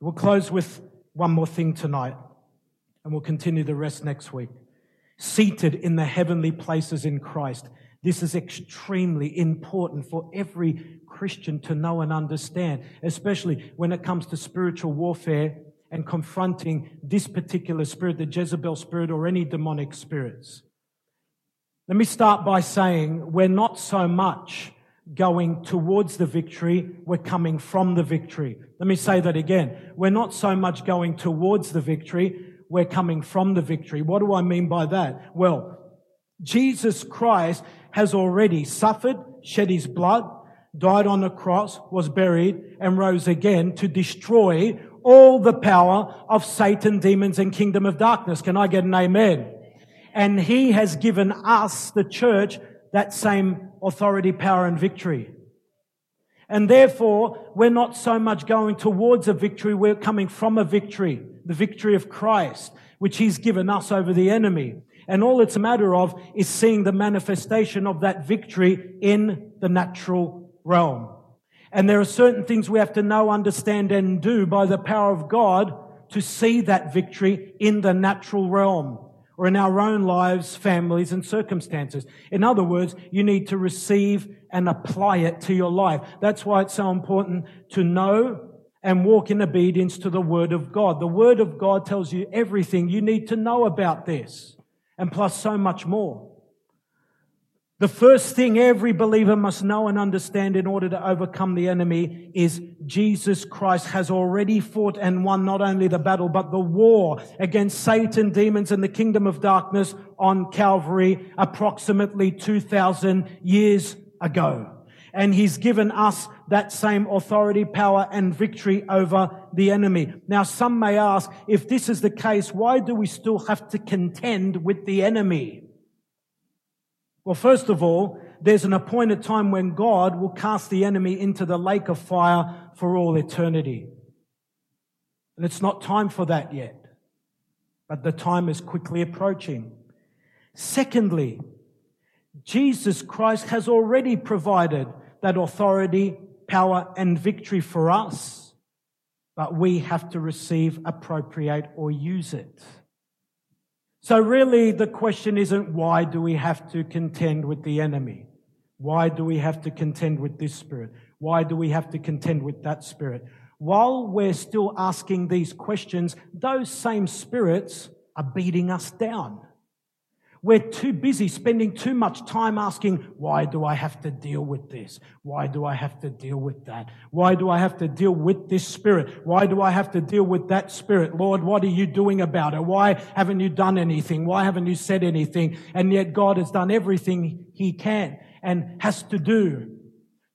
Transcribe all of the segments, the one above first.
We'll close with one more thing tonight, and we'll continue the rest next week. Seated in the heavenly places in Christ. This is extremely important for every Christian to know and understand, especially when it comes to spiritual warfare and confronting this particular spirit, the Jezebel spirit or any demonic spirits. Let me start by saying we're not so much going towards the victory, we're coming from the victory. Let me say that again. We're not so much going towards the victory, we're coming from the victory. What do I mean by that? Well, Jesus Christ has already suffered, shed his blood, died on the cross, was buried, and rose again to destroy all the power of Satan, demons, and kingdom of darkness. Can I get an amen? And he has given us, the church, that same authority, power, and victory. And therefore, we're not so much going towards a victory, we're coming from a victory, the victory of Christ, which he's given us over the enemy. And all it's a matter of is seeing the manifestation of that victory in the natural realm. And there are certain things we have to know, understand, and do by the power of God to see that victory in the natural realm or in our own lives, families, and circumstances. In other words, you need to receive and apply it to your life. That's why it's so important to know and walk in obedience to the Word of God. The Word of God tells you everything you need to know about this, and plus so much more. The first thing every believer must know and understand in order to overcome the enemy is Jesus Christ has already fought and won not only the battle, but the war against Satan, demons, and the kingdom of darkness on Calvary approximately 2,000 years ago. And he's given us that same authority, power, and victory over the enemy. Now, some may ask, if this is the case, why do we still have to contend with the enemy? Well, first of all, there's an appointed time when God will cast the enemy into the lake of fire for all eternity. And it's not time for that yet, but the time is quickly approaching. Secondly, Jesus Christ has already provided that authority, power, and victory for us, but we have to receive, appropriate, or use it. So really the question isn't why do we have to contend with the enemy? Why do we have to contend with this spirit? Why do we have to contend with that spirit? While we're still asking these questions, those same spirits are beating us down. We're too busy spending too much time asking, why do I have to deal with this? Why do I have to deal with that? Why do I have to deal with this spirit? Why do I have to deal with that spirit? Lord, what are you doing about it? Why haven't you done anything? Why haven't you said anything? And yet God has done everything he can and has to do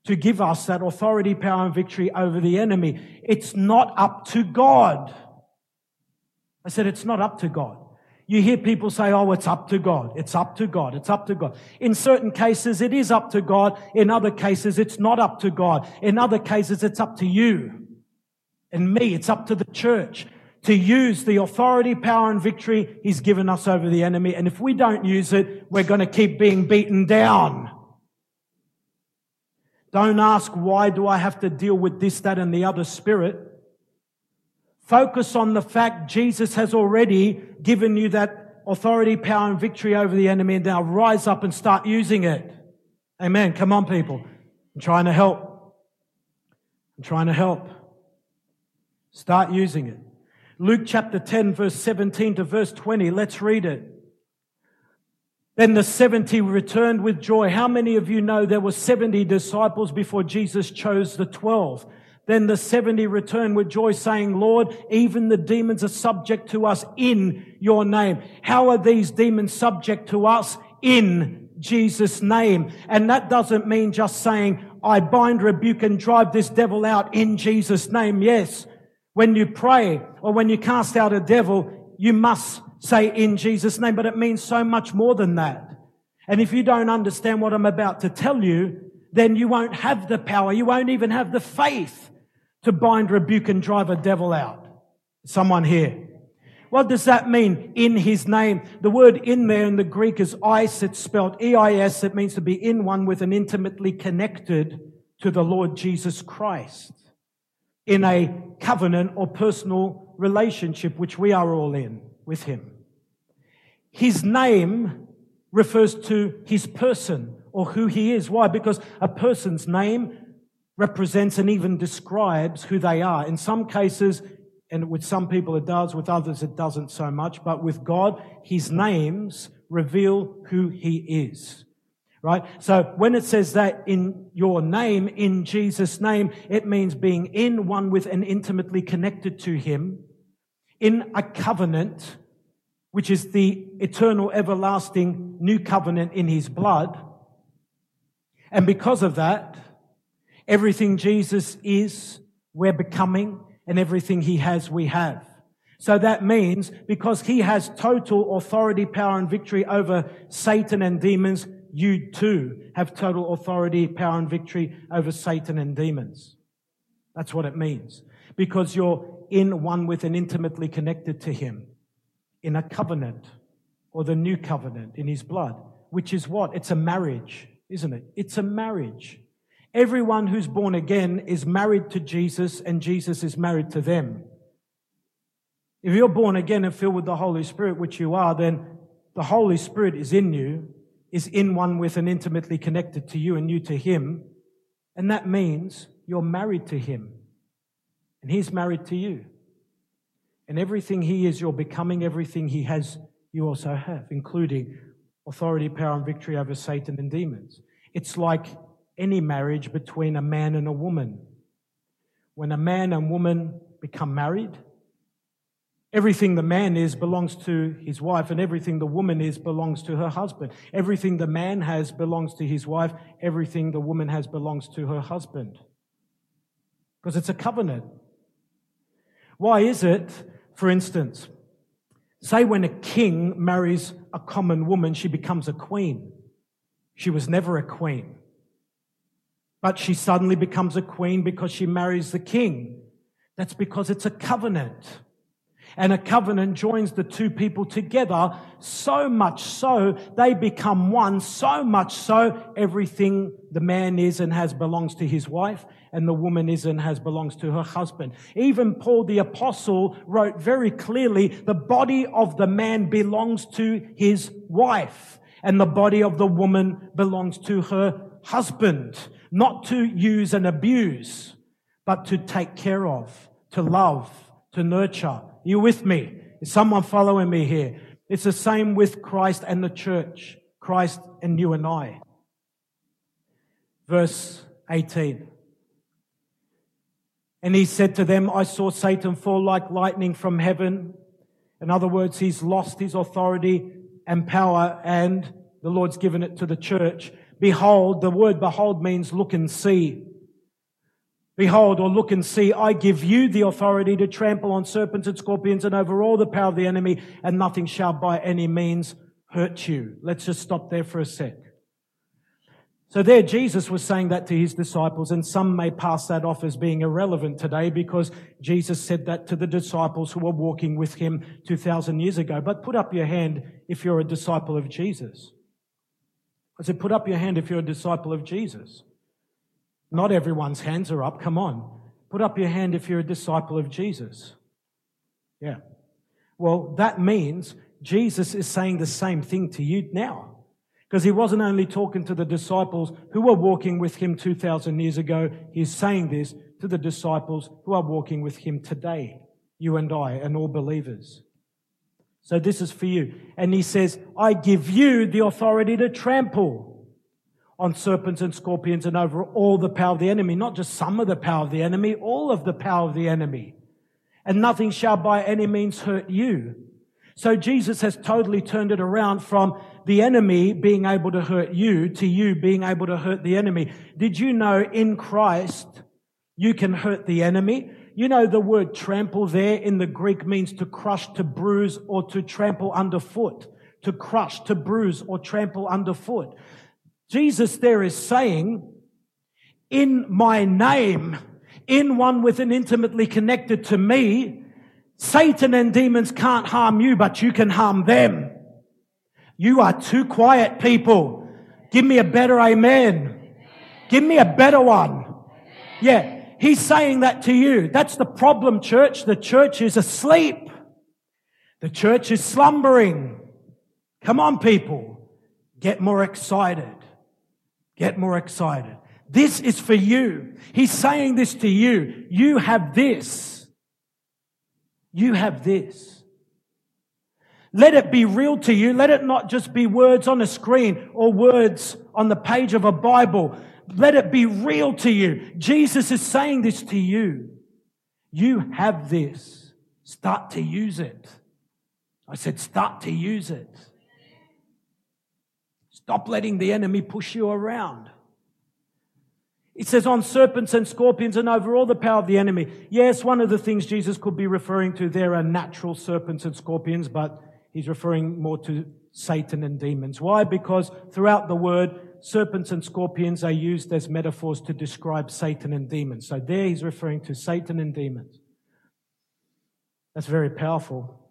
to give us that authority, power, and victory over the enemy. It's not up to God. I said, it's not up to God. You hear people say, oh, it's up to God. It's up to God. It's up to God. In certain cases, it is up to God. In other cases, it's not up to God. In other cases, it's up to you and me. It's up to the church to use the authority, power, and victory He's given us over the enemy. And if we don't use it, we're going to keep being beaten down. Don't ask, why do I have to deal with this, that, and the other spirit? Focus on the fact Jesus has already given you that authority, power, and victory over the enemy, and now rise up and start using it. Amen. Come on, people. I'm trying to help. I'm trying to help. Start using it. Luke chapter 10, verse 17 to verse 20. Let's read it. Then the 70 returned with joy. How many of you know there were 70 disciples before Jesus chose the 12? Then the 70 returned with joy saying, Lord, even the demons are subject to us in your name. How are these demons subject to us in Jesus' name? And that doesn't mean just saying, I bind, rebuke, and drive this devil out in Jesus' name. Yes. When you pray or when you cast out a devil, you must say in Jesus' name, but it means so much more than that. And if you don't understand what I'm about to tell you, then you won't have the power. You won't even have the faith to bind, rebuke, and drive a devil out. Someone here. What does that mean? In his name. The word in there in the Greek is eis. It's spelled E-I-S. It means to be in one with and intimately connected to the Lord Jesus Christ. in a covenant or personal relationship, which we are all in with Him. His name refers to His person or who He is. Why? Because a person's name represents and even describes who they are. In some cases, and with some people it does, with others it doesn't so much, but with God, His names reveal who He is. Right? So when it says that in your name, in Jesus' name, it means being in one with and intimately connected to Him, in a covenant, which is the eternal, everlasting new covenant in His blood. And because of that, everything Jesus is, we're becoming, and everything He has, we have. So that means because He has total authority, power, and victory over Satan and demons, you too have total authority, power, and victory over Satan and demons. That's what it means. Because you're in one with and intimately connected to Him in a covenant or the new covenant in His blood, which is what? It's a marriage, isn't it? It's a marriage. Everyone who's born again is married to Jesus and Jesus is married to them. If you're born again and filled with the Holy Spirit, which you are, then the Holy Spirit is in you is in one with and intimately connected to you and you to him. And that means you're married to him and he's married to you. And everything he is, you're becoming. Everything he has, you also have, including authority, power, and victory over Satan and demons. It's like any marriage between a man and a woman. When a man and woman become married, Everything the man is belongs to his wife, and everything the woman is belongs to her husband. Everything the man has belongs to his wife. Everything the woman has belongs to her husband. Because it's a covenant. Why is it, for instance, say when a king marries a common woman, she becomes a queen. She was never a queen. But she suddenly becomes a queen because she marries the king. That's because it's a covenant. And a covenant joins the two people together so much so they become one, so much so everything the man is and has belongs to his wife and the woman is and has belongs to her husband. Even Paul the apostle wrote very clearly, the body of the man belongs to his wife and the body of the woman belongs to her husband, not to use and abuse, but to take care of, to love, to nurture, you with me? Is someone following me here? It's the same with Christ and the church. Christ and you and I. Verse 18. And he said to them, I saw Satan fall like lightning from heaven. In other words, he's lost his authority and power and the Lord's given it to the church. Behold, the word behold means look and see. Behold, or look and see, I give you the authority to trample on serpents and scorpions and over all the power of the enemy, and nothing shall by any means hurt you. Let's just stop there for a sec. So there, Jesus was saying that to his disciples, and some may pass that off as being irrelevant today because Jesus said that to the disciples who were walking with him 2,000 years ago. But put up your hand if you're a disciple of Jesus. I said, put up your hand if you're a disciple of Jesus. Not everyone's hands are up. Come on. Put up your hand if you're a disciple of Jesus. Yeah. Well, that means Jesus is saying the same thing to you now. Because he wasn't only talking to the disciples who were walking with him 2,000 years ago, he's saying this to the disciples who are walking with him today, you and I, and all believers. So this is for you. And he says, I give you the authority to trample on serpents and scorpions and over all the power of the enemy, not just some of the power of the enemy, all of the power of the enemy. And nothing shall by any means hurt you. So Jesus has totally turned it around from the enemy being able to hurt you to you being able to hurt the enemy. Did you know in Christ you can hurt the enemy? You know the word trample there in the Greek means to crush, to bruise, or to trample underfoot. To crush, to bruise, or trample underfoot. Jesus there is saying, in my name, in one with an intimately connected to me, Satan and demons can't harm you, but you can harm them. You are too quiet people. Give me a better amen. Give me a better one. Yeah. He's saying that to you. That's the problem, church. The church is asleep. The church is slumbering. Come on, people. Get more excited. Get more excited. This is for you. He's saying this to you. You have this. You have this. Let it be real to you. Let it not just be words on a screen or words on the page of a Bible. Let it be real to you. Jesus is saying this to you. You have this. Start to use it. I said, start to use it. Stop letting the enemy push you around. It says on serpents and scorpions and over all the power of the enemy. Yes, one of the things Jesus could be referring to there are natural serpents and scorpions, but he's referring more to Satan and demons. Why? Because throughout the word, serpents and scorpions are used as metaphors to describe Satan and demons. So there he's referring to Satan and demons. That's very powerful.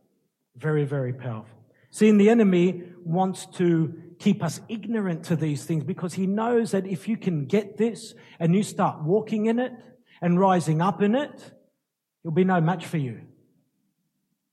Very, very powerful. See, the enemy wants to keep us ignorant to these things because he knows that if you can get this and you start walking in it and rising up in it, it'll be no match for you.